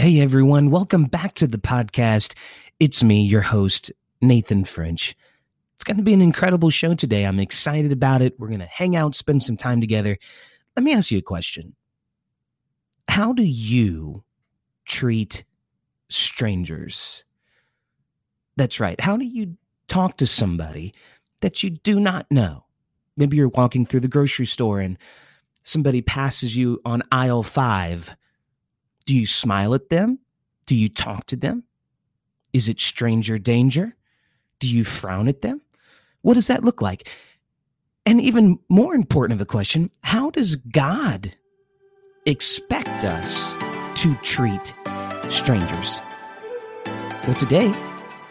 Hey everyone, welcome back to the podcast. It's me, your host, Nathan French. It's going to be an incredible show today. I'm excited about it. We're going to hang out, spend some time together. Let me ask you a question. How do you treat strangers? That's right. How do you talk to somebody that you do not know? Maybe you're walking through the grocery store and somebody passes you on aisle five do you smile at them? Do you talk to them? Is it stranger danger? Do you frown at them? What does that look like? And even more important of a question, how does God expect us to treat strangers? Well, today,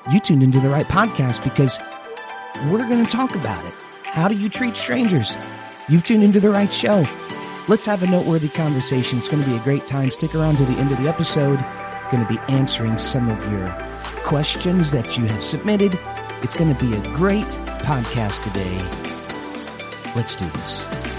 you tuned into the right podcast because we're going to talk about it. How do you treat strangers? You've tuned into the right show. Let's have a noteworthy conversation. It's going to be a great time. Stick around to the end of the episode. I'm going to be answering some of your questions that you have submitted. It's going to be a great podcast today. Let's do this.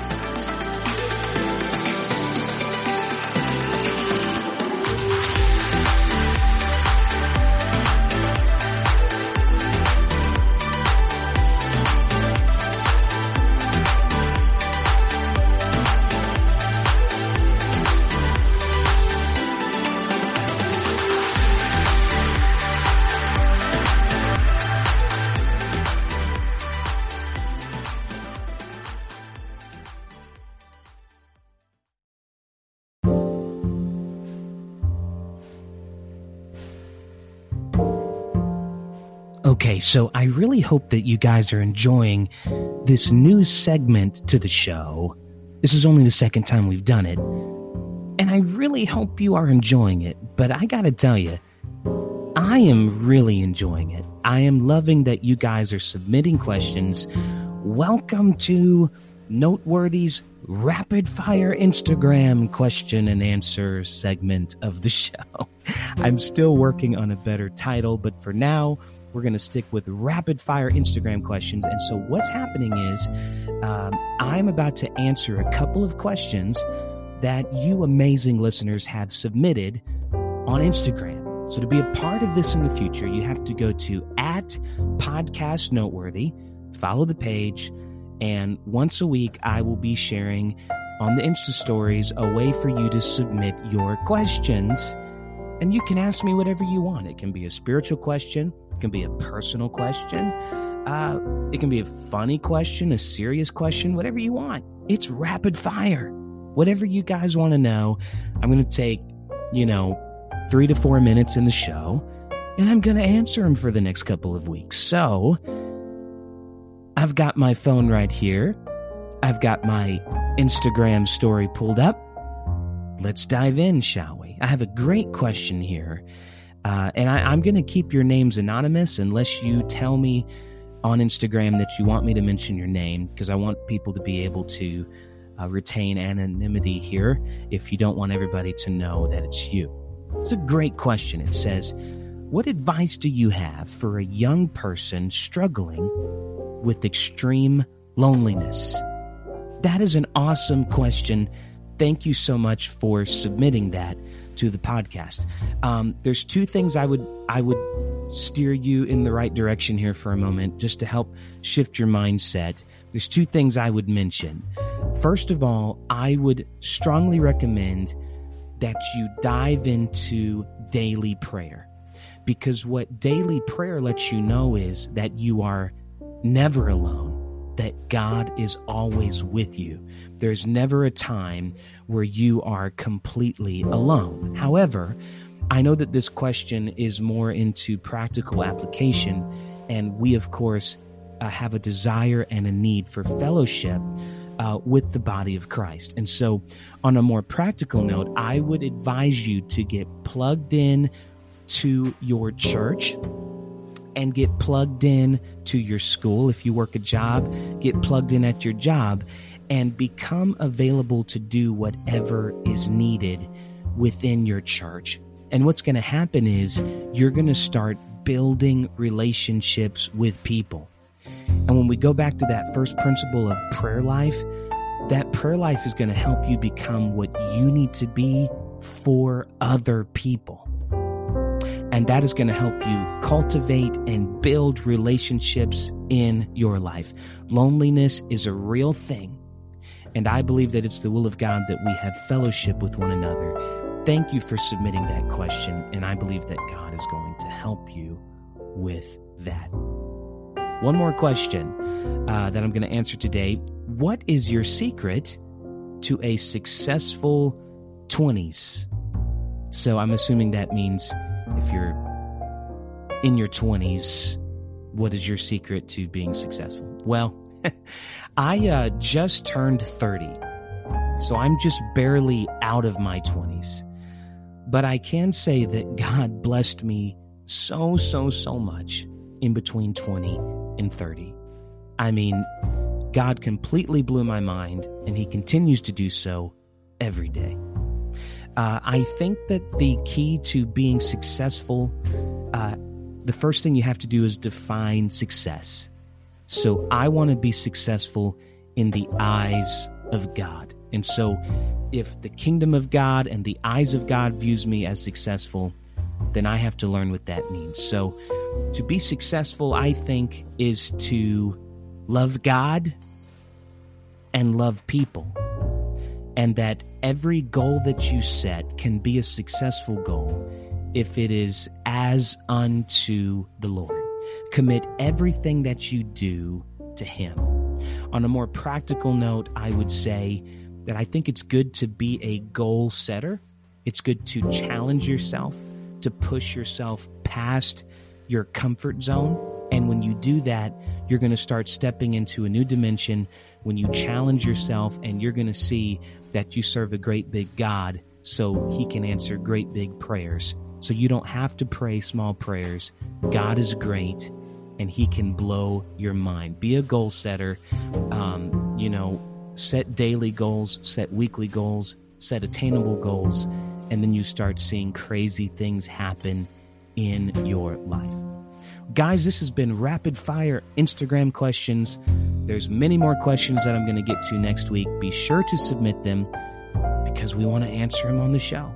So I really hope that you guys are enjoying this new segment to the show. This is only the second time we've done it. And I really hope you are enjoying it. But I gotta tell you, I am really enjoying it. I am loving that you guys are submitting questions. Welcome to Noteworthy's rapid fire Instagram question and answer segment of the show. I'm still working on a better title, but for now, we're going to stick with rapid fire Instagram questions. And so what's happening is um, I'm about to answer a couple of questions that you amazing listeners have submitted on Instagram. So to be a part of this in the future, you have to go to at podcast noteworthy, follow the page, and once a week I will be sharing on the Insta stories a way for you to submit your questions. And you can ask me whatever you want. It can be a spiritual question, it can be a personal question. Uh, it can be a funny question, a serious question, whatever you want. It's rapid fire. Whatever you guys want to know, I'm going to take, you know, three to four minutes in the show and I'm going to answer them for the next couple of weeks. So I've got my phone right here. I've got my Instagram story pulled up. Let's dive in, shall we? I have a great question here uh, and I, I'm going to keep your names anonymous unless you tell me on Instagram that you want me to mention your name because I want people to be able to uh, retain anonymity here if you don't want everybody to know that it's you. It's a great question. It says, What advice do you have for a young person struggling with extreme loneliness? That is an awesome question. Thank you so much for submitting that to the podcast. Um, there's two things I would I would steer you in the right direction here for a moment, just to help shift your mindset. There's two things I would mention. First of all, I would strongly recommend that you dive into daily prayer. Because what daily prayer lets you know is that you are never alone that God is always with you. There's never a time where you are completely alone. However, I know that this question is more into practical application, and we, of course, uh, have a desire and a need for fellowship uh, with the body of Christ. And so, on a more practical note, I would advise you to get plugged in to your church and get plugged in to your school. If you work a job, get plugged in at your job and become available to do whatever is needed within your church. And what's going to happen is you're going to start building relationships with people. And when we go back to that first principle of prayer life, that prayer life is going to help you become what you need to be for other people. And that is going to help you cultivate and build relationships in your life. Loneliness is a real thing. And I believe that it's the will of God that we have fellowship with one another. Thank you for submitting that question. And I believe that God is going to help you with that. One more question uh, that I'm going to answer today. What is your secret to a successful 20s? So I'm assuming that means if you're in your 20s, what is your secret to being successful? Well, I uh, just turned 30, so I'm just barely out of my 20s. But I can say that God blessed me so, so, so much in between 20 and 30. I mean, God completely blew my mind, and He continues to do so every day. Uh, I think that the key to being successful, uh, the first thing you have to do is define success. So I want to be successful in the eyes of God. And so if the kingdom of God and the eyes of God views me as successful, then I have to learn what that means. So to be successful, I think, is to love God and love people and that every goal that you set can be a successful goal if it is as unto the Lord. Commit everything that you do to Him. On a more practical note, I would say that I think it's good to be a goal setter. It's good to challenge yourself, to push yourself past your comfort zone. And when you do that, you're going to start stepping into a new dimension when you challenge yourself and you're going to see that you serve a great big God so he can answer great big prayers. So you don't have to pray small prayers. God is great and he can blow your mind. Be a goal setter. Um, you know, set daily goals, set weekly goals, set attainable goals, and then you start seeing crazy things happen in your life. Guys, this has been rapid fire Instagram questions. There's many more questions that I'm going to get to next week. Be sure to submit them because we want to answer them on the show.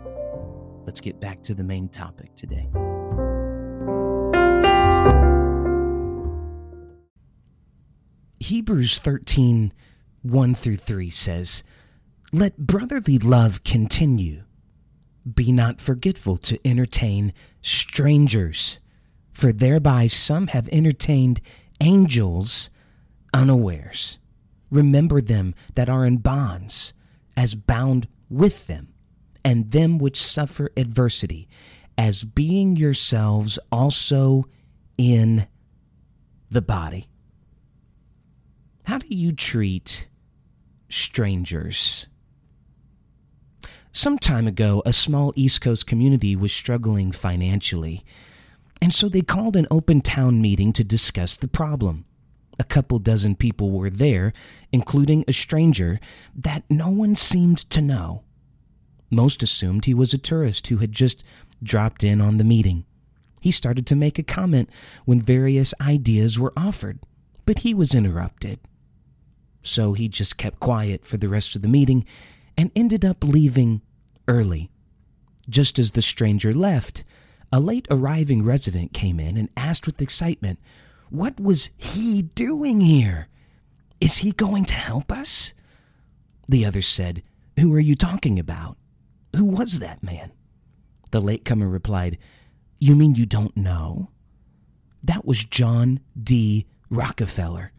Let's get back to the main topic today. Hebrews 13 1 through 3 says, Let brotherly love continue. Be not forgetful to entertain strangers, for thereby some have entertained angels unawares. Remember them that are in bonds, as bound with them, and them which suffer adversity, as being yourselves also in the body. How do you treat strangers? Some time ago, a small East Coast community was struggling financially, and so they called an open town meeting to discuss the problem. A couple dozen people were there, including a stranger that no one seemed to know. Most assumed he was a tourist who had just dropped in on the meeting. He started to make a comment when various ideas were offered, but he was interrupted. So he just kept quiet for the rest of the meeting and ended up leaving early. Just as the stranger left, a late arriving resident came in and asked with excitement what was he doing here? Is he going to help us? The other said, Who are you talking about? Who was that man? The latecomer replied, You mean you don't know? That was John D. Rockefeller.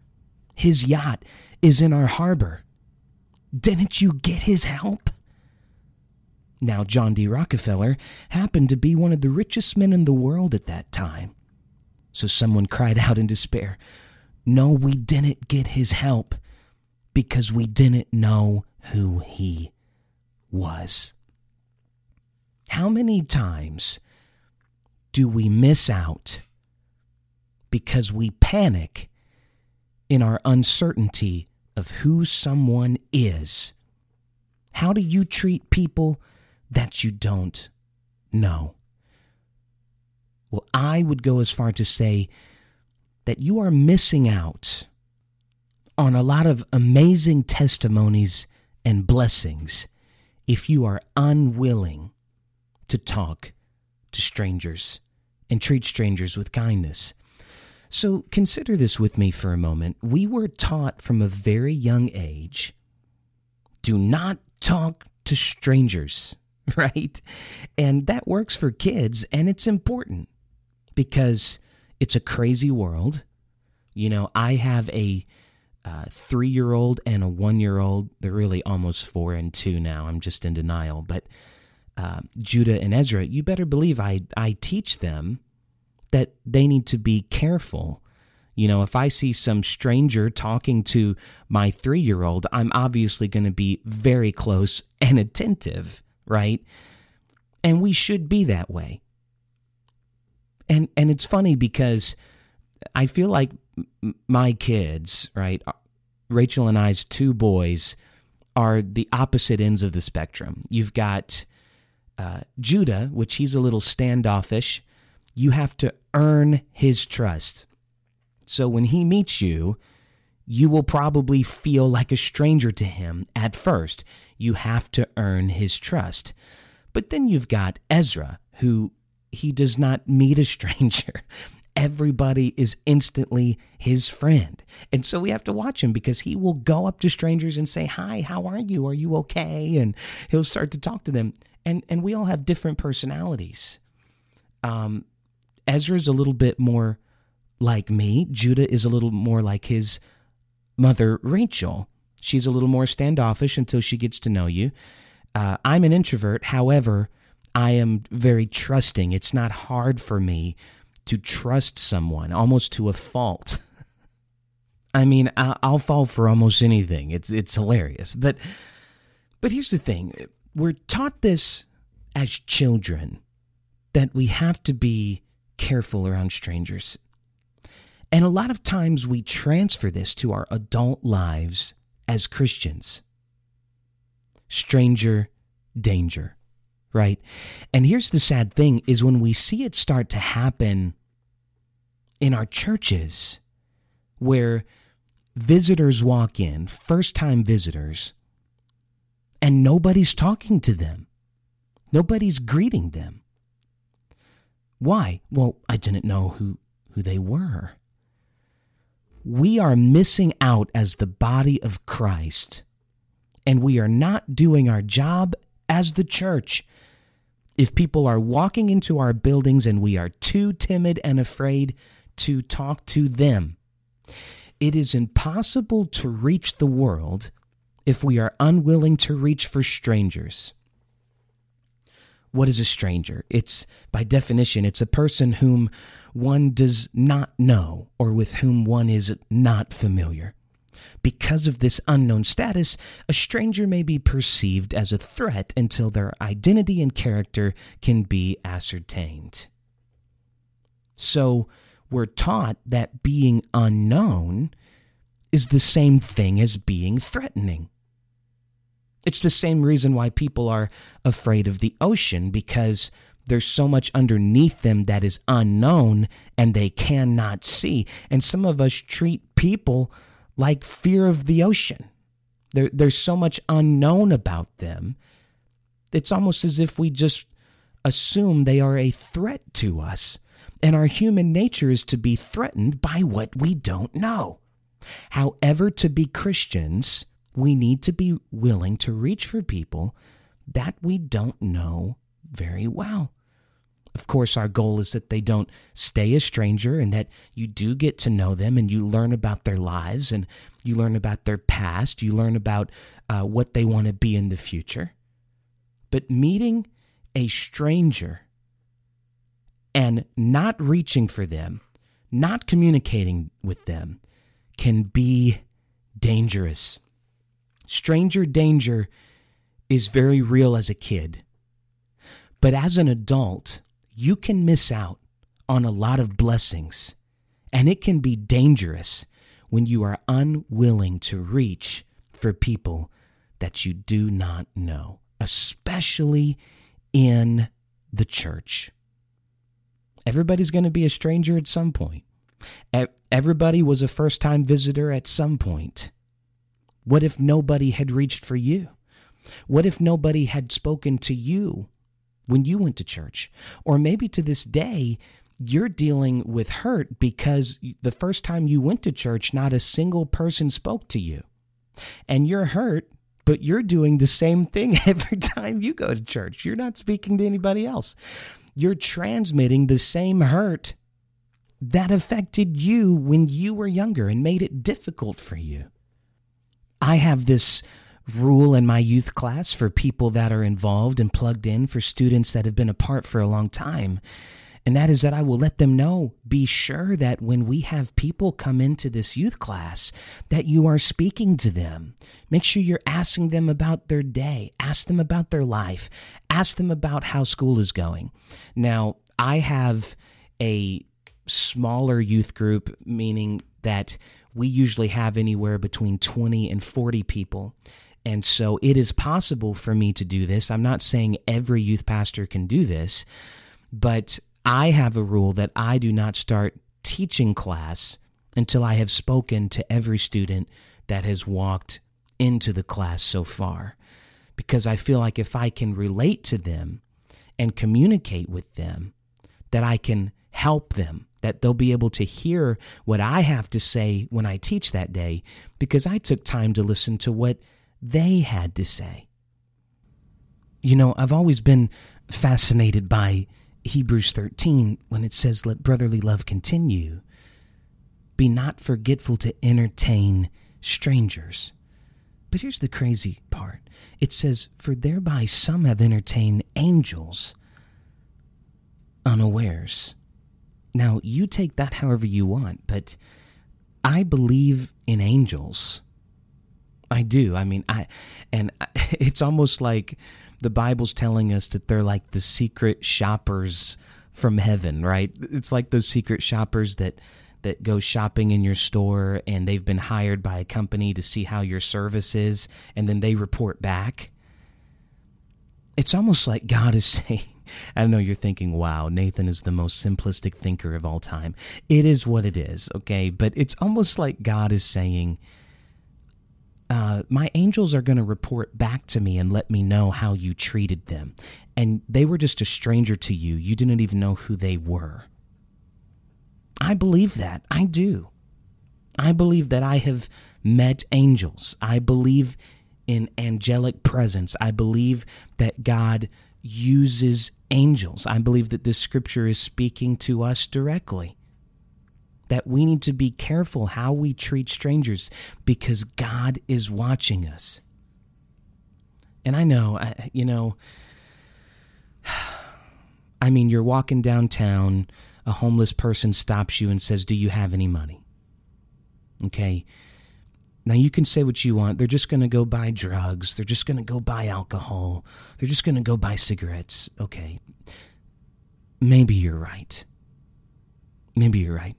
His yacht is in our harbor. Didn't you get his help? Now, John D. Rockefeller happened to be one of the richest men in the world at that time. So someone cried out in despair, No, we didn't get his help because we didn't know who he was. How many times do we miss out because we panic in our uncertainty of who someone is? How do you treat people that you don't know? Well, I would go as far to say that you are missing out on a lot of amazing testimonies and blessings if you are unwilling to talk to strangers and treat strangers with kindness. So consider this with me for a moment. We were taught from a very young age do not talk to strangers, right? And that works for kids, and it's important because it's a crazy world. You know, I have a uh, three year old and a one year old. They're really almost four and two now. I'm just in denial. But uh, Judah and Ezra, you better believe I, I teach them that they need to be careful. You know, if I see some stranger talking to my three year old, I'm obviously going to be very close and attentive, right? And we should be that way. And and it's funny because I feel like my kids, right? Uh, Rachel and I's two boys are the opposite ends of the spectrum. You've got uh, Judah, which he's a little standoffish. You have to earn his trust. So when he meets you, you will probably feel like a stranger to him at first. You have to earn his trust. But then you've got Ezra, who he does not meet a stranger. Everybody is instantly his friend. And so we have to watch him because he will go up to strangers and say, Hi, how are you? Are you okay? And he'll start to talk to them. And, and we all have different personalities. Um, Ezra's a little bit more like me. Judah is a little more like his mother, Rachel. She's a little more standoffish until she gets to know you. Uh, I'm an introvert. However, I am very trusting. It's not hard for me to trust someone, almost to a fault. I mean, I'll fall for almost anything. It's it's hilarious. But but here's the thing: we're taught this as children that we have to be careful around strangers. And a lot of times we transfer this to our adult lives as Christians. Stranger danger, right? And here's the sad thing is when we see it start to happen in our churches where visitors walk in, first time visitors, and nobody's talking to them. Nobody's greeting them. Why? Well, I didn't know who, who they were. We are missing out as the body of Christ, and we are not doing our job as the church. If people are walking into our buildings and we are too timid and afraid to talk to them, it is impossible to reach the world if we are unwilling to reach for strangers. What is a stranger? It's, by definition, it's a person whom one does not know or with whom one is not familiar. Because of this unknown status, a stranger may be perceived as a threat until their identity and character can be ascertained. So, we're taught that being unknown is the same thing as being threatening. It's the same reason why people are afraid of the ocean because there's so much underneath them that is unknown and they cannot see. And some of us treat people like fear of the ocean. There, there's so much unknown about them. It's almost as if we just assume they are a threat to us. And our human nature is to be threatened by what we don't know. However, to be Christians, we need to be willing to reach for people that we don't know very well. Of course, our goal is that they don't stay a stranger and that you do get to know them and you learn about their lives and you learn about their past, you learn about uh, what they want to be in the future. But meeting a stranger and not reaching for them, not communicating with them, can be dangerous. Stranger danger is very real as a kid. But as an adult, you can miss out on a lot of blessings, and it can be dangerous when you are unwilling to reach for people that you do not know, especially in the church. Everybody's going to be a stranger at some point. Everybody was a first time visitor at some point. What if nobody had reached for you? What if nobody had spoken to you when you went to church. Or maybe to this day, you're dealing with hurt because the first time you went to church, not a single person spoke to you. And you're hurt, but you're doing the same thing every time you go to church. You're not speaking to anybody else. You're transmitting the same hurt that affected you when you were younger and made it difficult for you. I have this rule in my youth class for people that are involved and plugged in, for students that have been apart for a long time. And that is that I will let them know, be sure that when we have people come into this youth class, that you are speaking to them. Make sure you're asking them about their day, ask them about their life, ask them about how school is going. Now, I have a smaller youth group, meaning that we usually have anywhere between 20 and 40 people. And so it is possible for me to do this. I'm not saying every youth pastor can do this, but I have a rule that I do not start teaching class until I have spoken to every student that has walked into the class so far. Because I feel like if I can relate to them and communicate with them, that I can help them, that they'll be able to hear what I have to say when I teach that day, because I took time to listen to what they had to say. You know, I've always been fascinated by Hebrews 13 when it says, Let brotherly love continue. Be not forgetful to entertain strangers. But here's the crazy part it says, For thereby some have entertained angels unawares. Now, you take that however you want, but I believe in angels. I do. I mean, I, and it's almost like the Bible's telling us that they're like the secret shoppers from heaven, right? It's like those secret shoppers that that go shopping in your store and they've been hired by a company to see how your service is and then they report back. It's almost like God is saying, I know you're thinking, wow, Nathan is the most simplistic thinker of all time. It is what it is, okay? But it's almost like God is saying, uh, my angels are going to report back to me and let me know how you treated them. And they were just a stranger to you. You didn't even know who they were. I believe that. I do. I believe that I have met angels. I believe in angelic presence. I believe that God uses angels. I believe that this scripture is speaking to us directly that we need to be careful how we treat strangers because God is watching us. And I know, I, you know, I mean, you're walking downtown, a homeless person stops you and says, Do you have any money? Okay. Now, you can say what you want. They're just going to go buy drugs. They're just going to go buy alcohol. They're just going to go buy cigarettes. Okay. Maybe you're right. Maybe you're right.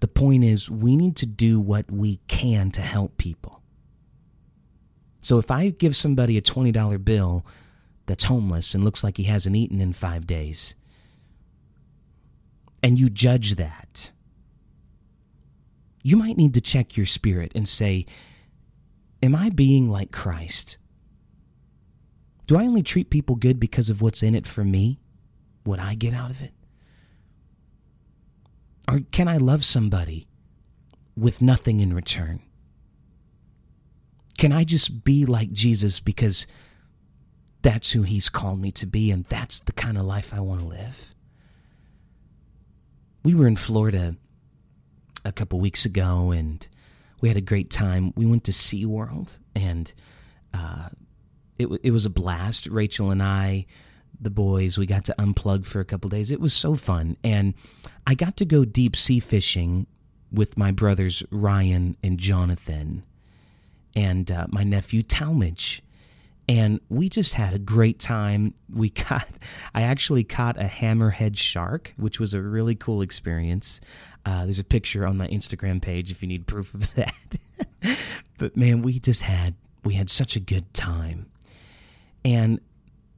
The point is, we need to do what we can to help people. So if I give somebody a $20 bill that's homeless and looks like he hasn't eaten in five days, and you judge that, you might need to check your spirit and say, Am I being like Christ? Do I only treat people good because of what's in it for me? What I get out of it? Or can I love somebody with nothing in return? Can I just be like Jesus because that's who he's called me to be and that's the kind of life I want to live? We were in Florida a couple weeks ago and we had a great time. We went to SeaWorld and uh, it, it was a blast. Rachel and I the boys. We got to unplug for a couple days. It was so fun. And I got to go deep sea fishing with my brothers Ryan and Jonathan and uh, my nephew Talmadge. And we just had a great time. We caught, I actually caught a hammerhead shark, which was a really cool experience. Uh, there's a picture on my Instagram page if you need proof of that. but man, we just had, we had such a good time. And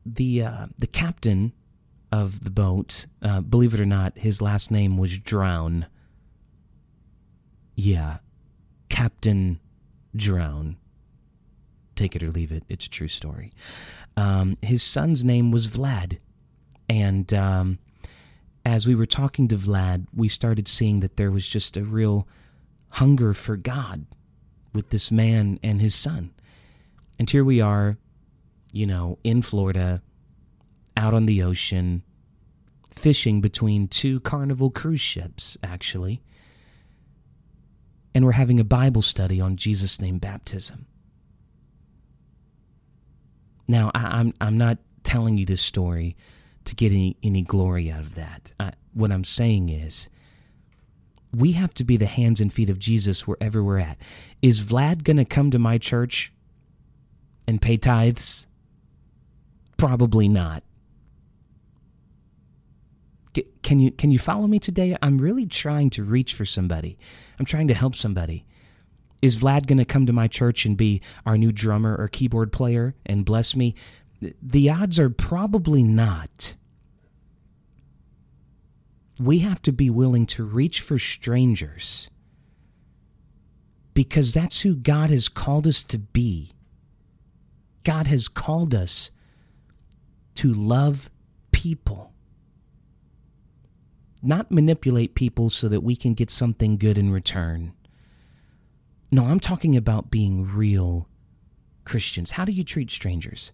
the uh, the captain of the boat, uh, believe it or not, his last name was Drown. Yeah, Captain Drown. Take it or leave it. It's a true story. Um, his son's name was Vlad. And um, as we were talking to Vlad, we started seeing that there was just a real hunger for God with this man and his son. And here we are, you know, in Florida, out on the ocean, fishing between two carnival cruise ships, actually. And we're having a Bible study on Jesus' name baptism. Now, I, am I'm, I'm not telling you this story to get any, any glory out of that. I, what I'm saying is, we have to be the hands and feet of Jesus wherever we're at. Is Vlad going to come to my church and pay tithes? Probably not. Can you can you follow me today? I'm really trying to reach for somebody. I'm trying to help somebody. Is Vlad going to come to my church and be our new drummer or keyboard player and bless me? The odds are probably not. We have to be willing to reach for strangers because that's who God has called us to be. God has called us to love people, not manipulate people so that we can get something good in return. No, I'm talking about being real Christians. How do you treat strangers?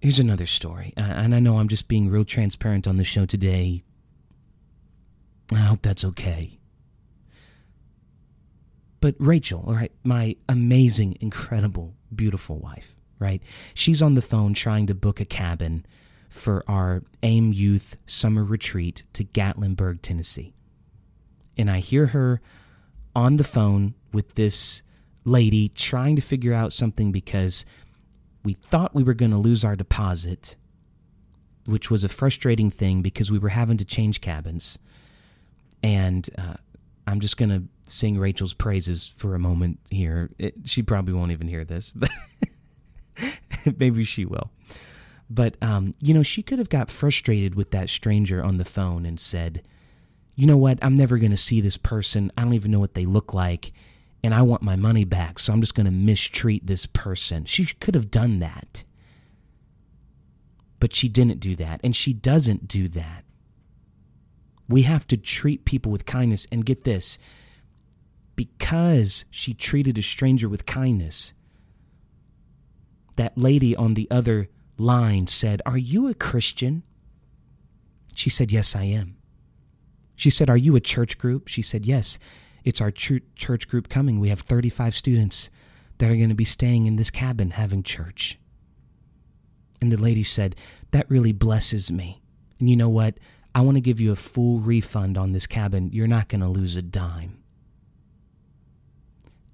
Here's another story, and I know I'm just being real transparent on the show today. I hope that's okay. But Rachel, all right, my amazing, incredible, beautiful wife, right? She's on the phone trying to book a cabin for our AIM Youth summer retreat to Gatlinburg, Tennessee. And I hear her on the phone with this lady trying to figure out something because we thought we were going to lose our deposit, which was a frustrating thing because we were having to change cabins. And uh, I'm just going to sing Rachel's praises for a moment here. It, she probably won't even hear this, but maybe she will. But, um, you know, she could have got frustrated with that stranger on the phone and said, you know what? I'm never going to see this person. I don't even know what they look like. And I want my money back. So I'm just going to mistreat this person. She could have done that. But she didn't do that. And she doesn't do that. We have to treat people with kindness. And get this because she treated a stranger with kindness, that lady on the other line said, Are you a Christian? She said, Yes, I am. She said, Are you a church group? She said, Yes, it's our ch- church group coming. We have 35 students that are going to be staying in this cabin having church. And the lady said, That really blesses me. And you know what? I want to give you a full refund on this cabin. You're not going to lose a dime.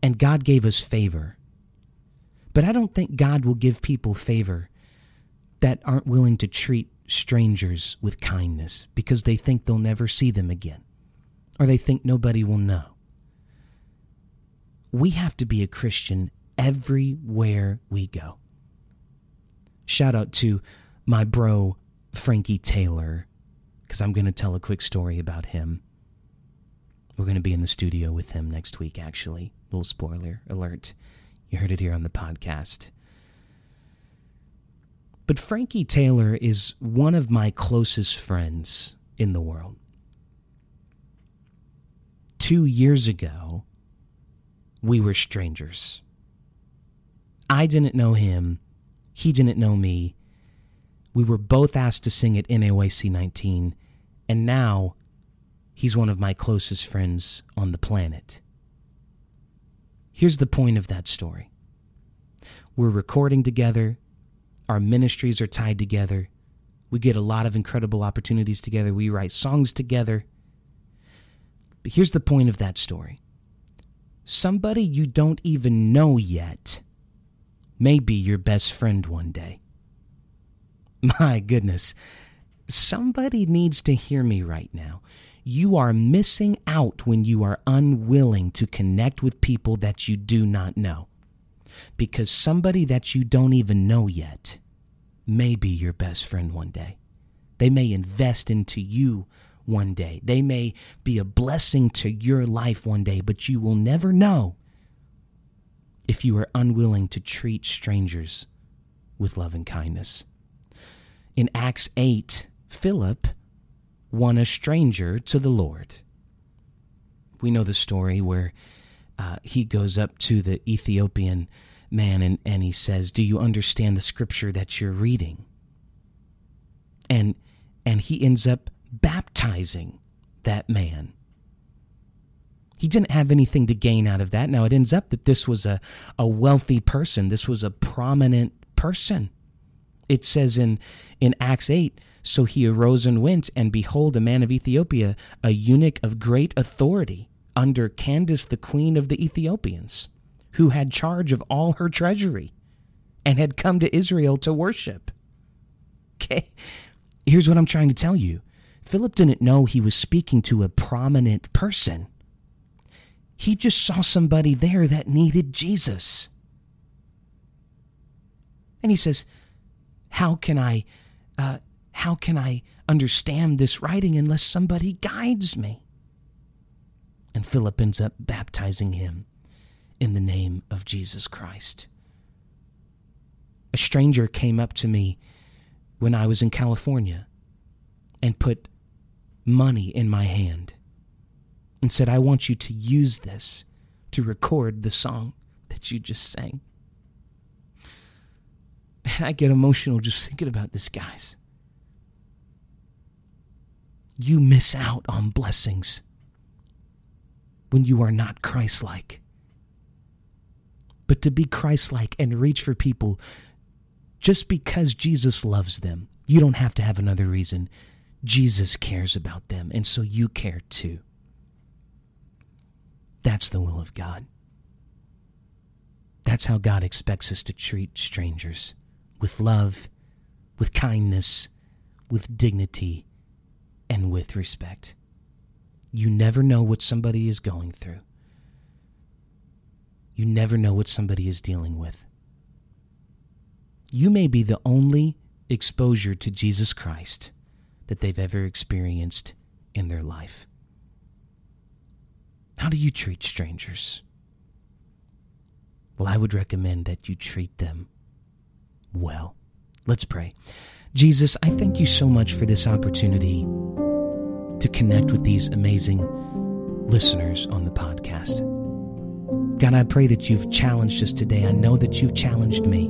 And God gave us favor. But I don't think God will give people favor that aren't willing to treat strangers with kindness because they think they'll never see them again or they think nobody will know. We have to be a Christian everywhere we go. Shout out to my bro, Frankie Taylor, because I'm going to tell a quick story about him. We're going to be in the studio with him next week, actually. Little spoiler alert. You heard it here on the podcast. But Frankie Taylor is one of my closest friends in the world. Two years ago, we were strangers. I didn't know him, he didn't know me. We were both asked to sing at NAYC 19, and now he's one of my closest friends on the planet. Here's the point of that story we're recording together, our ministries are tied together. We get a lot of incredible opportunities together. We write songs together. But here's the point of that story somebody you don't even know yet may be your best friend one day. My goodness, somebody needs to hear me right now. You are missing out when you are unwilling to connect with people that you do not know because somebody that you don't even know yet may be your best friend one day. They may invest into you one day. They may be a blessing to your life one day, but you will never know if you are unwilling to treat strangers with love and kindness. In Acts 8, Philip won a stranger to the Lord. We know the story where uh, he goes up to the Ethiopian man and, and he says, Do you understand the scripture that you're reading? And and he ends up baptizing that man. He didn't have anything to gain out of that. Now it ends up that this was a, a wealthy person. This was a prominent person. It says in, in Acts 8 So he arose and went, and behold, a man of Ethiopia, a eunuch of great authority, under Candace, the queen of the Ethiopians, who had charge of all her treasury, and had come to Israel to worship. Okay, here's what I'm trying to tell you Philip didn't know he was speaking to a prominent person. He just saw somebody there that needed Jesus. And he says, How can I, uh, how can I understand this writing unless somebody guides me? And Philip ends up baptizing him in the name of Jesus Christ. A stranger came up to me when I was in California and put money in my hand and said, I want you to use this to record the song that you just sang. And I get emotional just thinking about this, guys. You miss out on blessings when you are not Christ like. But to be Christ like and reach for people just because Jesus loves them, you don't have to have another reason. Jesus cares about them, and so you care too. That's the will of God. That's how God expects us to treat strangers with love, with kindness, with dignity, and with respect. You never know what somebody is going through. You never know what somebody is dealing with. You may be the only exposure to Jesus Christ that they've ever experienced in their life. How do you treat strangers? Well, I would recommend that you treat them well. Let's pray. Jesus, I thank you so much for this opportunity to connect with these amazing listeners on the podcast. God, I pray that you've challenged us today. I know that you've challenged me.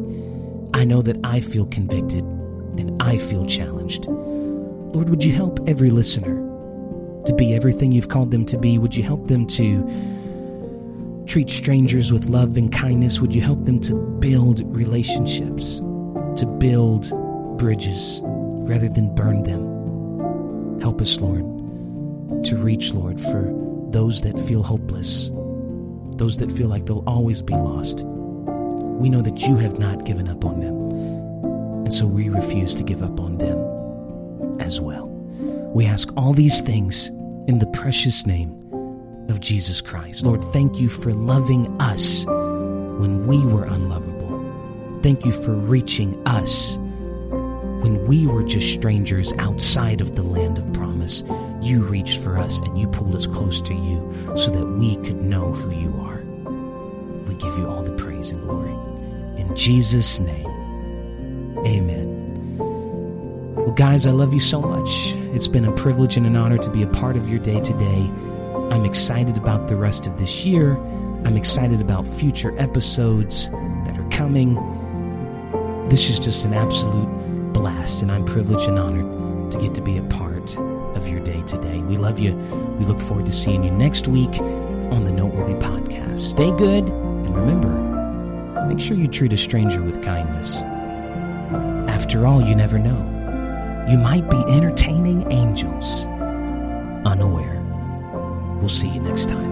I know that I feel convicted and I feel challenged. Lord, would you help every listener to be everything you've called them to be? Would you help them to treat strangers with love and kindness? Would you help them to build relationships, to build bridges rather than burn them? Help us, Lord, to reach, Lord, for those that feel hopeless, those that feel like they'll always be lost. We know that you have not given up on them, and so we refuse to give up on them as well. We ask all these things in the precious name of Jesus Christ. Lord, thank you for loving us when we were unlovable. Thank you for reaching us when we were just strangers outside of the land of promise. You reached for us and you pulled us close to you so that we could know who you are. We give you all the praise and glory. In Jesus' name, amen. Well, guys, I love you so much. It's been a privilege and an honor to be a part of your day today. I'm excited about the rest of this year. I'm excited about future episodes that are coming. This is just an absolute blast, and I'm privileged and honored to get to be a part of your day today. We love you. We look forward to seeing you next week on the Noteworthy Podcast. Stay good, and remember, make sure you treat a stranger with kindness. After all, you never know you might be entertaining angels unaware. We'll see you next time.